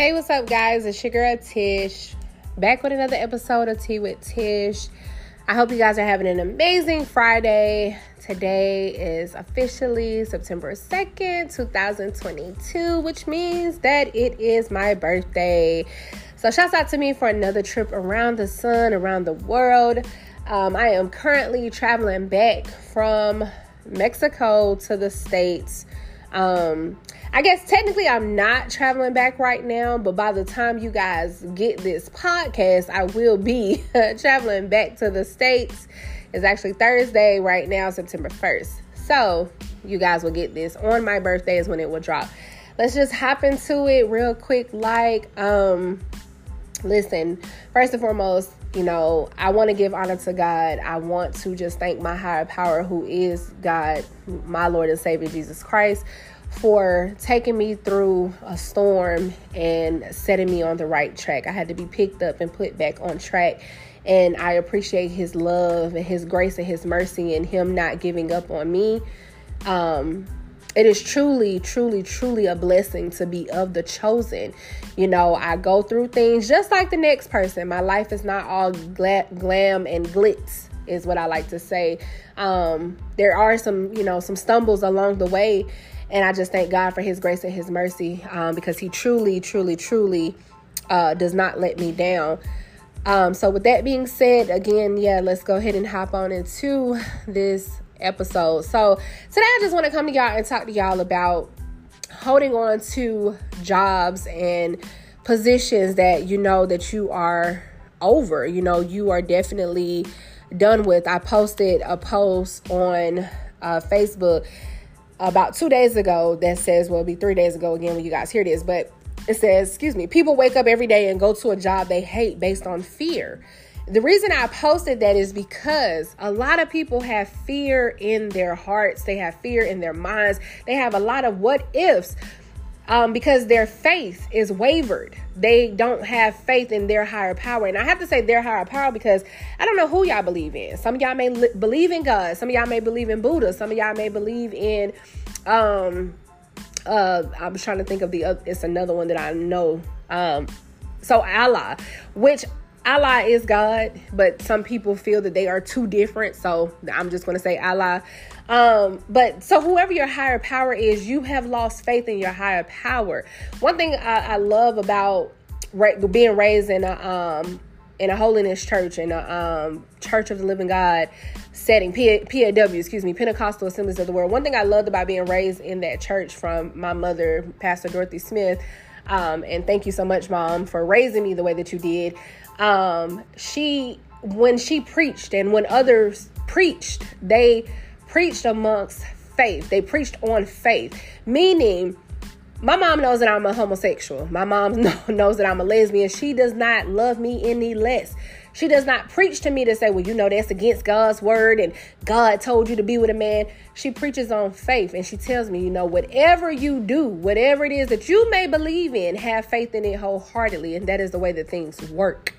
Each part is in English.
Hey, what's up, guys? It's your girl Tish, back with another episode of Tea with Tish. I hope you guys are having an amazing Friday. Today is officially September 2nd, 2022, which means that it is my birthday. So, shouts out to me for another trip around the sun, around the world. Um, I am currently traveling back from Mexico to the States. Um, I guess technically I'm not traveling back right now, but by the time you guys get this podcast, I will be traveling back to the States. It's actually Thursday right now, September 1st. So you guys will get this on my birthday is when it will drop. Let's just hop into it real quick. Like, um, listen, first and foremost, you know, I want to give honor to God. I want to just thank my higher power, who is God, my Lord and Savior Jesus Christ, for taking me through a storm and setting me on the right track. I had to be picked up and put back on track. And I appreciate his love and his grace and his mercy and him not giving up on me. Um, it is truly, truly, truly a blessing to be of the chosen. You know, I go through things just like the next person. My life is not all gla- glam and glitz, is what I like to say. Um, there are some, you know, some stumbles along the way, and I just thank God for His grace and His mercy um, because He truly, truly, truly uh, does not let me down. Um, so, with that being said, again, yeah, let's go ahead and hop on into this episode. So, today I just want to come to y'all and talk to y'all about holding on to jobs and positions that you know that you are over, you know, you are definitely done with. I posted a post on uh, Facebook about two days ago that says, well, it'll be three days ago again when you guys hear this, but it says, excuse me, people wake up every day and go to a job they hate based on fear. The reason I posted that is because a lot of people have fear in their hearts, they have fear in their minds, they have a lot of what ifs. Um, because their faith is wavered. They don't have faith in their higher power. And I have to say their higher power because I don't know who y'all believe in. Some of y'all may li- believe in God. Some of y'all may believe in Buddha. Some of y'all may believe in, um, uh, I'm trying to think of the, uh, it's another one that I know. Um, so Allah, which Allah is God, but some people feel that they are too different. So I'm just going to say Allah. Um, but so whoever your higher power is, you have lost faith in your higher power. One thing I, I love about ra- being raised in a um, in a holiness church in a um, Church of the Living God setting, P- PAW, excuse me, Pentecostal Assemblies of the World. One thing I loved about being raised in that church from my mother, Pastor Dorothy Smith. Um, and thank you so much, Mom, for raising me the way that you did um, she when she preached and when others preached, they preached amongst faith. They preached on faith, meaning my mom knows that I'm a homosexual. My mom knows that I'm a lesbian. She does not love me any less. She does not preach to me to say, well, you know, that's against God's word and God told you to be with a man. She preaches on faith and she tells me, you know, whatever you do, whatever it is that you may believe in, have faith in it wholeheartedly. And that is the way that things work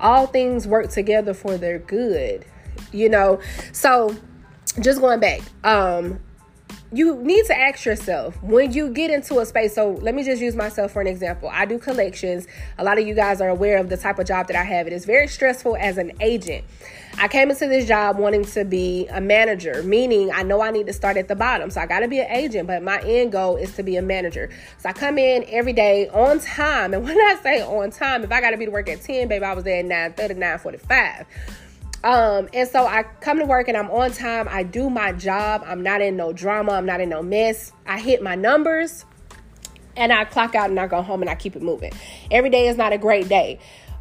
all things work together for their good you know so just going back um you need to ask yourself when you get into a space. So let me just use myself for an example. I do collections. A lot of you guys are aware of the type of job that I have. It is very stressful as an agent. I came into this job wanting to be a manager, meaning I know I need to start at the bottom. So I got to be an agent, but my end goal is to be a manager. So I come in every day on time. And when I say on time, if I got to be to work at 10, baby, I was there at 9 30, 9 45. Um, and so I come to work and I'm on time. I do my job. I'm not in no drama. I'm not in no mess. I hit my numbers and I clock out and I go home and I keep it moving. Every day is not a great day.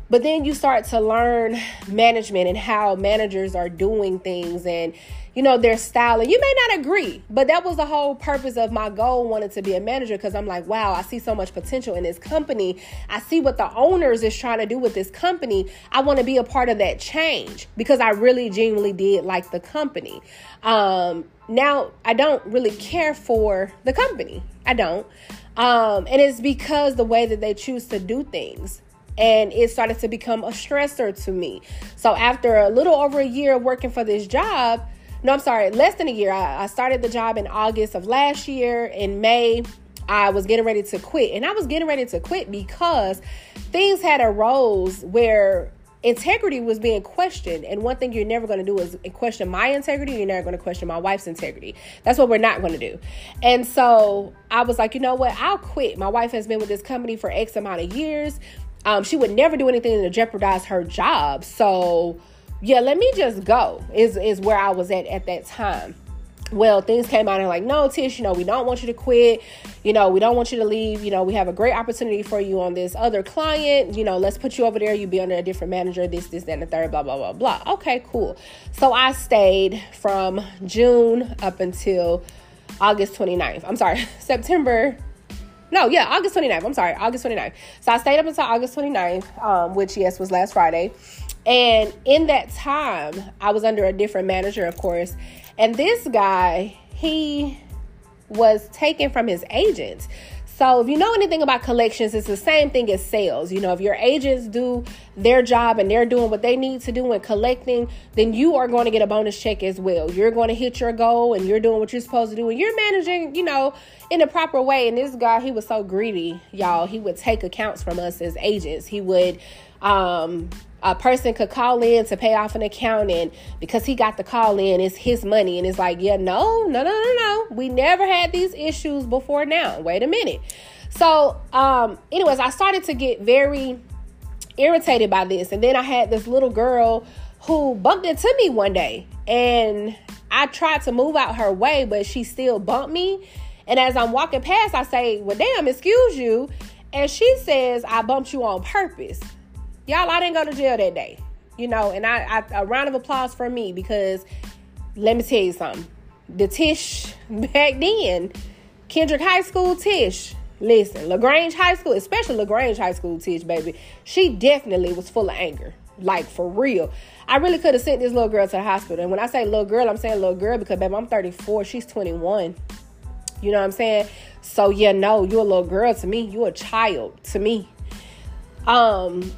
But then you start to learn management and how managers are doing things and you know their style. And you may not agree but that was the whole purpose of my goal wanted to be a manager because i'm like wow i see so much potential in this company. I see what the owners is trying to do with this company. I want to be a part of that change because i really genuinely did like the company. Um, now i don't really care for the company. I don't. Um, and it's because the way that they choose to do things and it started to become a stressor to me. So after a little over a year working for this job, no, I'm sorry, less than a year. I, I started the job in August of last year. In May, I was getting ready to quit. And I was getting ready to quit because things had arose where integrity was being questioned. And one thing you're never going to do is question my integrity. You're never going to question my wife's integrity. That's what we're not going to do. And so I was like, you know what? I'll quit. My wife has been with this company for X amount of years. Um, she would never do anything to jeopardize her job. So yeah, let me just go. Is is where I was at at that time well, things came out and like, no, Tish, you know, we don't want you to quit. You know, we don't want you to leave. You know, we have a great opportunity for you on this other client. You know, let's put you over there. You be under a different manager, this, this, that, and the third, blah, blah, blah, blah. Okay, cool. So I stayed from June up until August 29th. I'm sorry, September. No, yeah, August 29th. I'm sorry, August 29th. So I stayed up until August 29th, um, which, yes, was last Friday. And in that time, I was under a different manager, of course and this guy, he was taken from his agents. So, if you know anything about collections, it's the same thing as sales. You know, if your agents do their job and they're doing what they need to do in collecting, then you are going to get a bonus check as well. You're going to hit your goal and you're doing what you're supposed to do and you're managing, you know, in a proper way. And this guy, he was so greedy, y'all. He would take accounts from us as agents. He would um a person could call in to pay off an account and because he got the call in it's his money and it's like yeah no no no no no. We never had these issues before now. Wait a minute. So um anyways i started to get very irritated by this and then i had this little girl who bumped into me one day and i tried to move out her way but she still bumped me. And as i'm walking past i say well damn excuse you. And she says i bumped you on purpose y'all, I didn't go to jail that day. You know, and I, I a round of applause for me because let me tell you something. The Tish back then, Kendrick High School Tish. Listen, LaGrange High School, especially LaGrange High School Tish, baby, she definitely was full of anger. Like for real. I really could have sent this little girl to the hospital. And when I say little girl, I'm saying little girl because baby, I'm 34, she's 21. You know what I'm saying? So yeah, no, you're a little girl to me. You're a child to me. Um,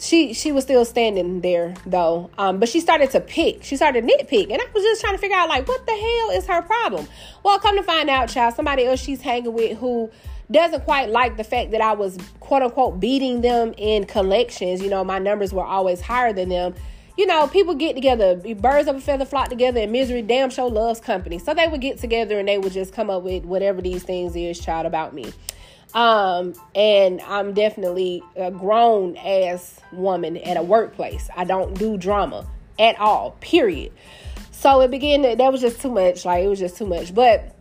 she she was still standing there though. Um, but she started to pick. She started nitpick. And i was just trying to figure out like what the hell is her problem? Well come to find out child somebody else she's hanging with who doesn't quite like the fact that i was quote unquote beating them in collections. You know my numbers were always higher than them. You know people get together birds of a feather flock together and misery damn show loves company. So they would get together and they would just come up with whatever these things is child about me um, and I'm definitely a grown ass woman at a workplace. I don't do drama at all, period. So it began to, that was just too much. Like it was just too much. But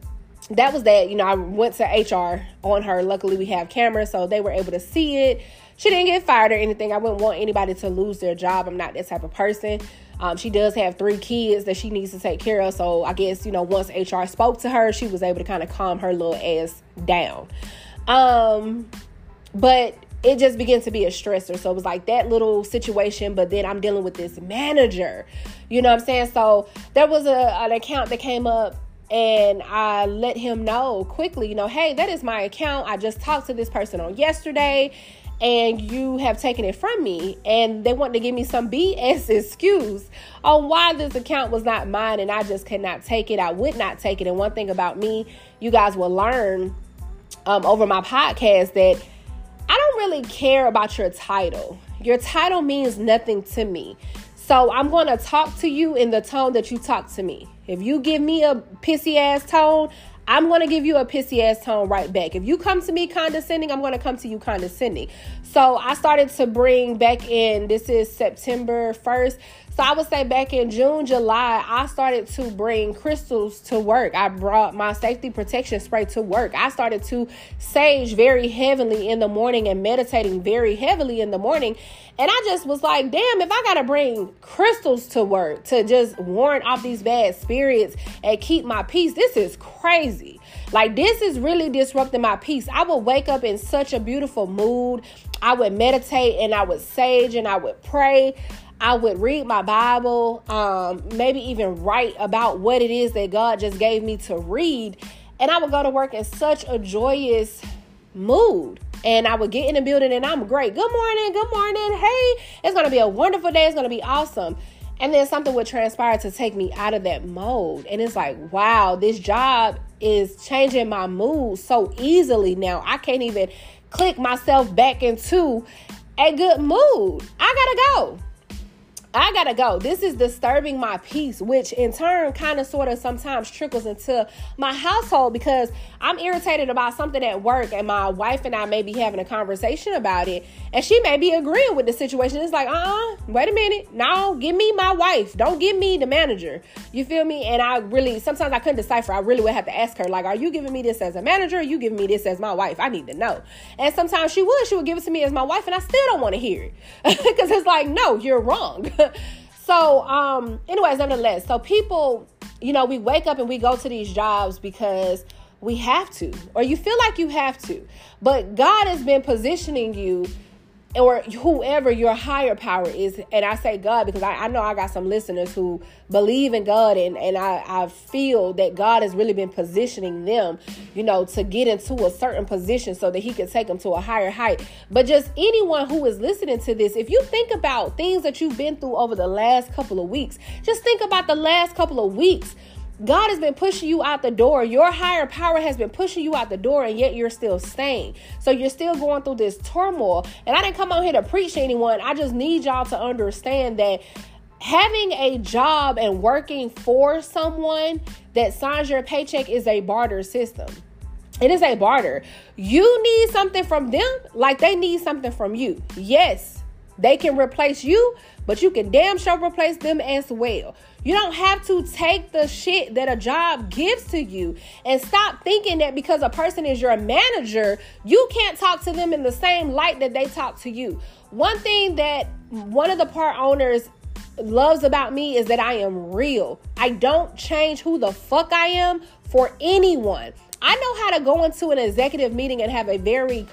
that was that. You know, I went to HR on her. Luckily, we have cameras, so they were able to see it. She didn't get fired or anything. I wouldn't want anybody to lose their job. I'm not that type of person. Um, she does have three kids that she needs to take care of. So I guess, you know, once HR spoke to her, she was able to kind of calm her little ass down. Um, but it just began to be a stressor. So it was like that little situation, but then I'm dealing with this manager. You know what I'm saying? So there was a, an account that came up and I let him know quickly, you know, hey, that is my account. I just talked to this person on yesterday and you have taken it from me and they want to give me some BS excuse on why this account was not mine and I just could not take it. I would not take it. And one thing about me, you guys will learn um, over my podcast that I don't really care about your title. Your title means nothing to me. So I'm going to talk to you in the tone that you talk to me. If you give me a pissy ass tone, I'm going to give you a pissy ass tone right back. If you come to me condescending, I'm going to come to you condescending. So I started to bring back in, this is September 1st. So I would say back in June, July, I started to bring crystals to work. I brought my safety protection spray to work. I started to sage very heavily in the morning and meditating very heavily in the morning. And I just was like, damn, if I got to bring crystals to work to just warn off these bad spirits and keep my peace, this is crazy. Like, this is really disrupting my peace. I would wake up in such a beautiful mood. I would meditate and I would sage and I would pray. I would read my Bible, um, maybe even write about what it is that God just gave me to read. And I would go to work in such a joyous mood. And I would get in the building and I'm great. Good morning, good morning. Hey, it's going to be a wonderful day. It's going to be awesome. And then something would transpire to take me out of that mode. And it's like, wow, this job is changing my mood so easily now. I can't even click myself back into a good mood. I gotta go. I gotta go. This is disturbing my peace, which in turn kind of sort of sometimes trickles into my household because I'm irritated about something at work and my wife and I may be having a conversation about it and she may be agreeing with the situation. It's like, uh uh wait a minute. No, give me my wife. Don't give me the manager. You feel me? And I really, sometimes I couldn't decipher. I really would have to ask her, like, are you giving me this as a manager? Or you giving me this as my wife? I need to know. And sometimes she would. She would give it to me as my wife and I still don't want to hear it because it's like, no, you're wrong. so, um, anyways, nevertheless, so people, you know, we wake up and we go to these jobs because we have to, or you feel like you have to. But God has been positioning you or whoever your higher power is and i say god because I, I, know i got some listeners who believe in god and, and I, I feel that god has really been positioning them you know to get into a certain position so that he can take them to a higher height. But just anyone who is listening to this if you think about things that you've been through over the last couple of weeks just think about the last couple of weeks God has been pushing you out the door. Your higher power has been pushing you out the door, and yet you're still staying. So you're still going through this turmoil. And I didn't come out here to preach to anyone. I just need y'all to understand that having a job and working for someone that signs your paycheck is a barter system. It is a barter. You need something from them like they need something from you. Yes, they can replace you, but you can damn sure replace them as well. You don't have to take the shit that a job gives to you and stop thinking that because a person is your manager, you can't talk to them in the same light that they talk to you. One thing that one of the part owners loves about me is that I am real. I don't change who the fuck I am for anyone. I know how to go into an executive meeting and have a very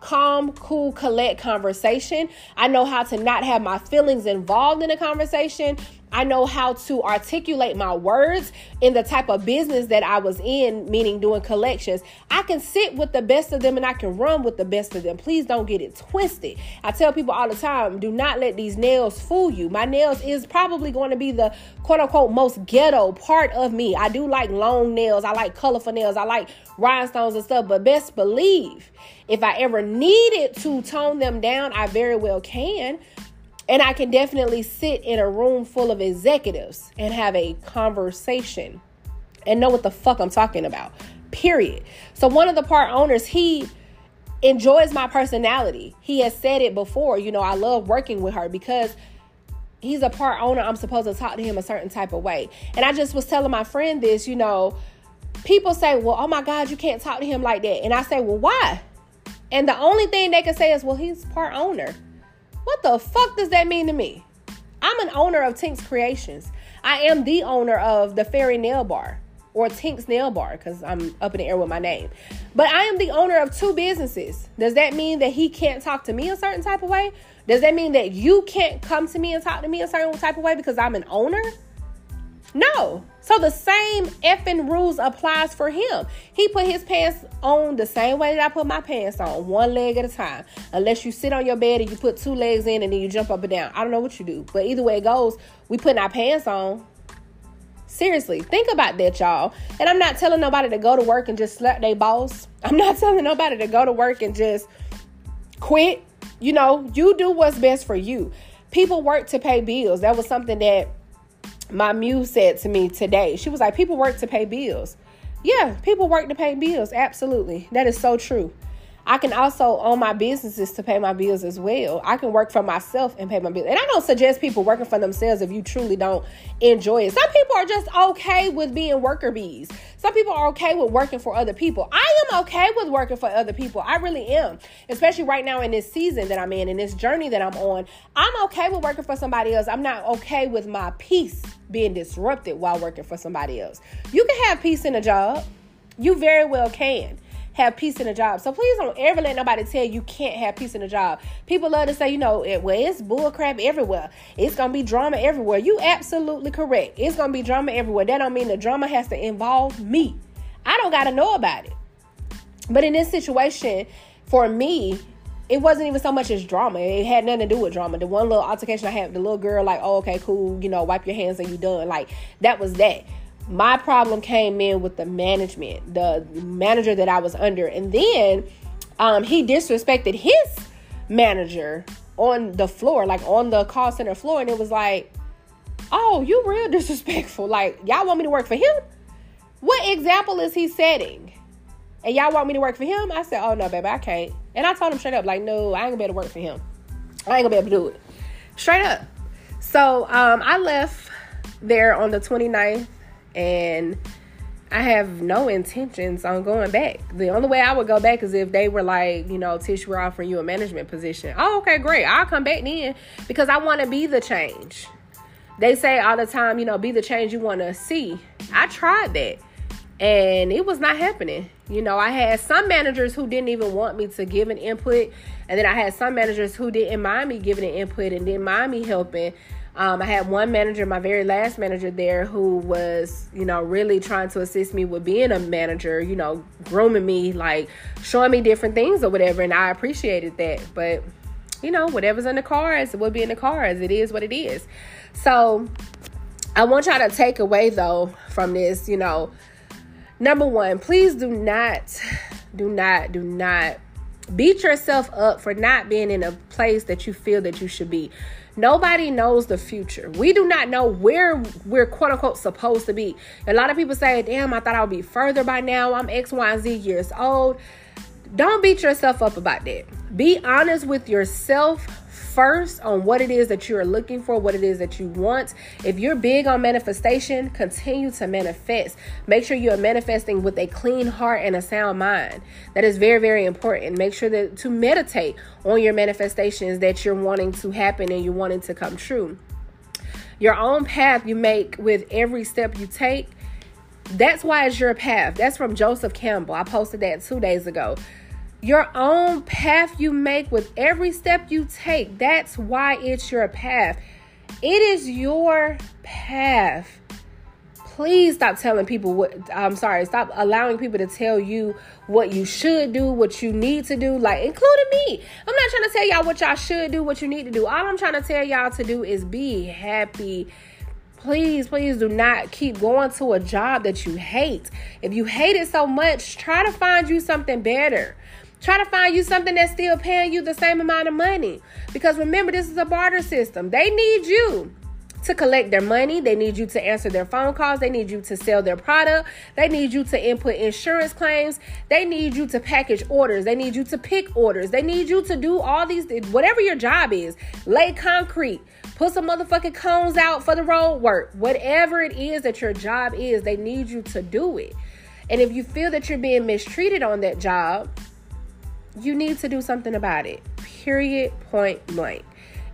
calm, cool, collect conversation. I know how to not have my feelings involved in a conversation. I know how to articulate my words in the type of business that I was in, meaning doing collections. I can sit with the best of them and I can run with the best of them. Please don't get it twisted. I tell people all the time do not let these nails fool you. My nails is probably going to be the quote unquote most ghetto part of me. I do like long nails, I like colorful nails, I like rhinestones and stuff, but best believe if I ever needed to tone them down, I very well can. And I can definitely sit in a room full of executives and have a conversation and know what the fuck I'm talking about. Period. So one of the part owners, he enjoys my personality. He has said it before, you know, I love working with her because he's a part owner. I'm supposed to talk to him a certain type of way. And I just was telling my friend this, you know, people say, "Well, oh my god, you can't talk to him like that." And I say, "Well, why?" And the only thing they can say is, "Well, he's part owner." What the fuck does that mean to me? I'm an owner of Tink's Creations. I am the owner of the Fairy Nail Bar or Tink's Nail Bar because I'm up in the air with my name. But I am the owner of two businesses. Does that mean that he can't talk to me a certain type of way? Does that mean that you can't come to me and talk to me a certain type of way because I'm an owner? No. So the same effing rules applies for him. He put his pants on the same way that I put my pants on, one leg at a time. Unless you sit on your bed and you put two legs in and then you jump up and down. I don't know what you do, but either way it goes, we putting our pants on. Seriously, think about that, y'all. And I'm not telling nobody to go to work and just slap their boss. I'm not telling nobody to go to work and just quit. You know, you do what's best for you. People work to pay bills. That was something that my muse said to me today. She was like, People work to pay bills. Yeah, people work to pay bills. Absolutely. That is so true. I can also own my businesses to pay my bills as well. I can work for myself and pay my bills. And I don't suggest people working for themselves if you truly don't enjoy it. Some people are just okay with being worker bees. Some people are okay with working for other people. I am okay with working for other people. I really am. Especially right now in this season that I'm in, in this journey that I'm on. I'm okay with working for somebody else. I'm not okay with my peace being disrupted while working for somebody else. You can have peace in a job. You very well can have peace in a job. So please don't ever let nobody tell you can't have peace in a job. People love to say, you know, it, well, it's bullcrap everywhere. It's gonna be drama everywhere. You absolutely correct. It's gonna be drama everywhere. That don't mean the drama has to involve me. I don't gotta know about it. But in this situation, for me, it wasn't even so much as drama. It had nothing to do with drama. The one little altercation I had, the little girl, like, oh, okay, cool, you know, wipe your hands and you done. Like, that was that. My problem came in with the management, the manager that I was under. And then um, he disrespected his manager on the floor, like on the call center floor. And it was like, oh, you real disrespectful. Like, y'all want me to work for him? What example is he setting? And y'all want me to work for him? I said, oh no, baby, I can't. And I told him straight up, like, no, I ain't gonna be able to work for him. I ain't gonna be able to do it. Straight up. So um, I left there on the 29th and I have no intentions on going back. The only way I would go back is if they were like, you know, Tish, we're offering you a management position. Oh, okay, great. I'll come back then because I want to be the change. They say all the time, you know, be the change you want to see. I tried that and it was not happening. You know, I had some managers who didn't even want me to give an input, and then I had some managers who didn't mind me giving an input and didn't mind me helping. Um, I had one manager, my very last manager there, who was, you know, really trying to assist me with being a manager, you know, grooming me, like showing me different things or whatever. And I appreciated that. But, you know, whatever's in the cards, will be in the cards. It is what it is. So I want y'all to take away, though, from this, you know, number one, please do not, do not, do not beat yourself up for not being in a place that you feel that you should be. Nobody knows the future. We do not know where we're quote unquote supposed to be. A lot of people say, damn, I thought I would be further by now. I'm X, Y, and Z years old. Don't beat yourself up about that. Be honest with yourself first on what it is that you are looking for, what it is that you want. If you're big on manifestation, continue to manifest. Make sure you are manifesting with a clean heart and a sound mind. That is very, very important. Make sure that to meditate on your manifestations that you're wanting to happen and you're wanting to come true. Your own path you make with every step you take. That's why it's your path. That's from Joseph Campbell. I posted that two days ago your own path you make with every step you take. That's why it's your path. It is your path. Please stop telling people what I'm sorry, stop allowing people to tell you what you should do, what you need to do, like including me. I'm not trying to tell y'all what y'all should do, what you need to do. All I'm trying to tell y'all to do is be happy please, please do not keep going to a job that you hate. If you hate it so much, try to find you something better. Try to find you something that's still paying you the same amount of money. Because remember, this is a barter system. They need you to collect their money. They need you to answer their phone calls. They need you to sell their product. They need you to input insurance claims. They need you to package orders. They need you to pick orders. They need you to do all these, whatever your job is, lay concrete, put some motherfucking cones out for the road work. Whatever it is that your job is, they need you to do it. And if you feel that you're being mistreated on that job, you need to do something about it. Period, point blank.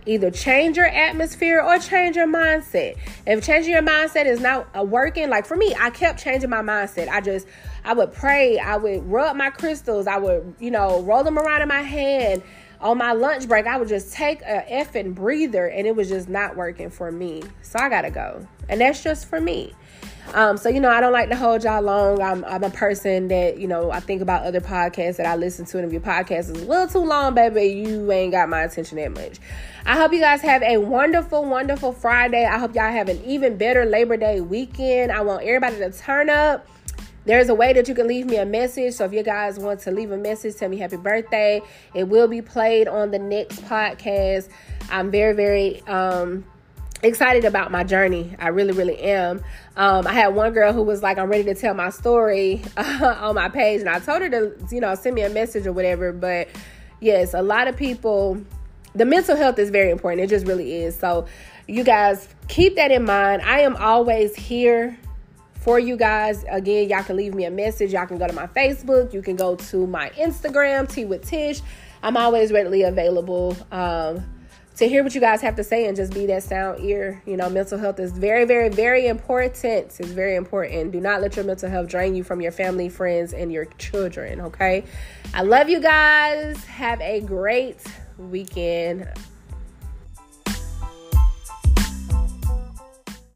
Either change your atmosphere or change your mindset. If changing your mindset is not uh, working, like for me, I kept changing my mindset. I just, I would pray, I would rub my crystals, I would, you know, roll them around in my hand. On my lunch break, I would just take a effing breather and it was just not working for me. So I gotta go. And that's just for me. Um, so you know, I don't like to hold y'all long. I'm I'm a person that you know I think about other podcasts that I listen to, and if your podcast is a little too long, baby, you ain't got my attention that much. I hope you guys have a wonderful, wonderful Friday. I hope y'all have an even better Labor Day weekend. I want everybody to turn up. There's a way that you can leave me a message. So if you guys want to leave a message, tell me happy birthday. It will be played on the next podcast. I'm very, very um excited about my journey. I really, really am. Um, I had one girl who was like, I'm ready to tell my story uh, on my page, and I told her to, you know, send me a message or whatever. But yes, a lot of people, the mental health is very important. It just really is. So, you guys keep that in mind. I am always here for you guys. Again, y'all can leave me a message. Y'all can go to my Facebook. You can go to my Instagram, Tea with Tish. I'm always readily available. Um, to hear what you guys have to say and just be that sound ear. You know, mental health is very, very, very important. It's very important. Do not let your mental health drain you from your family, friends, and your children. Okay. I love you guys. Have a great weekend.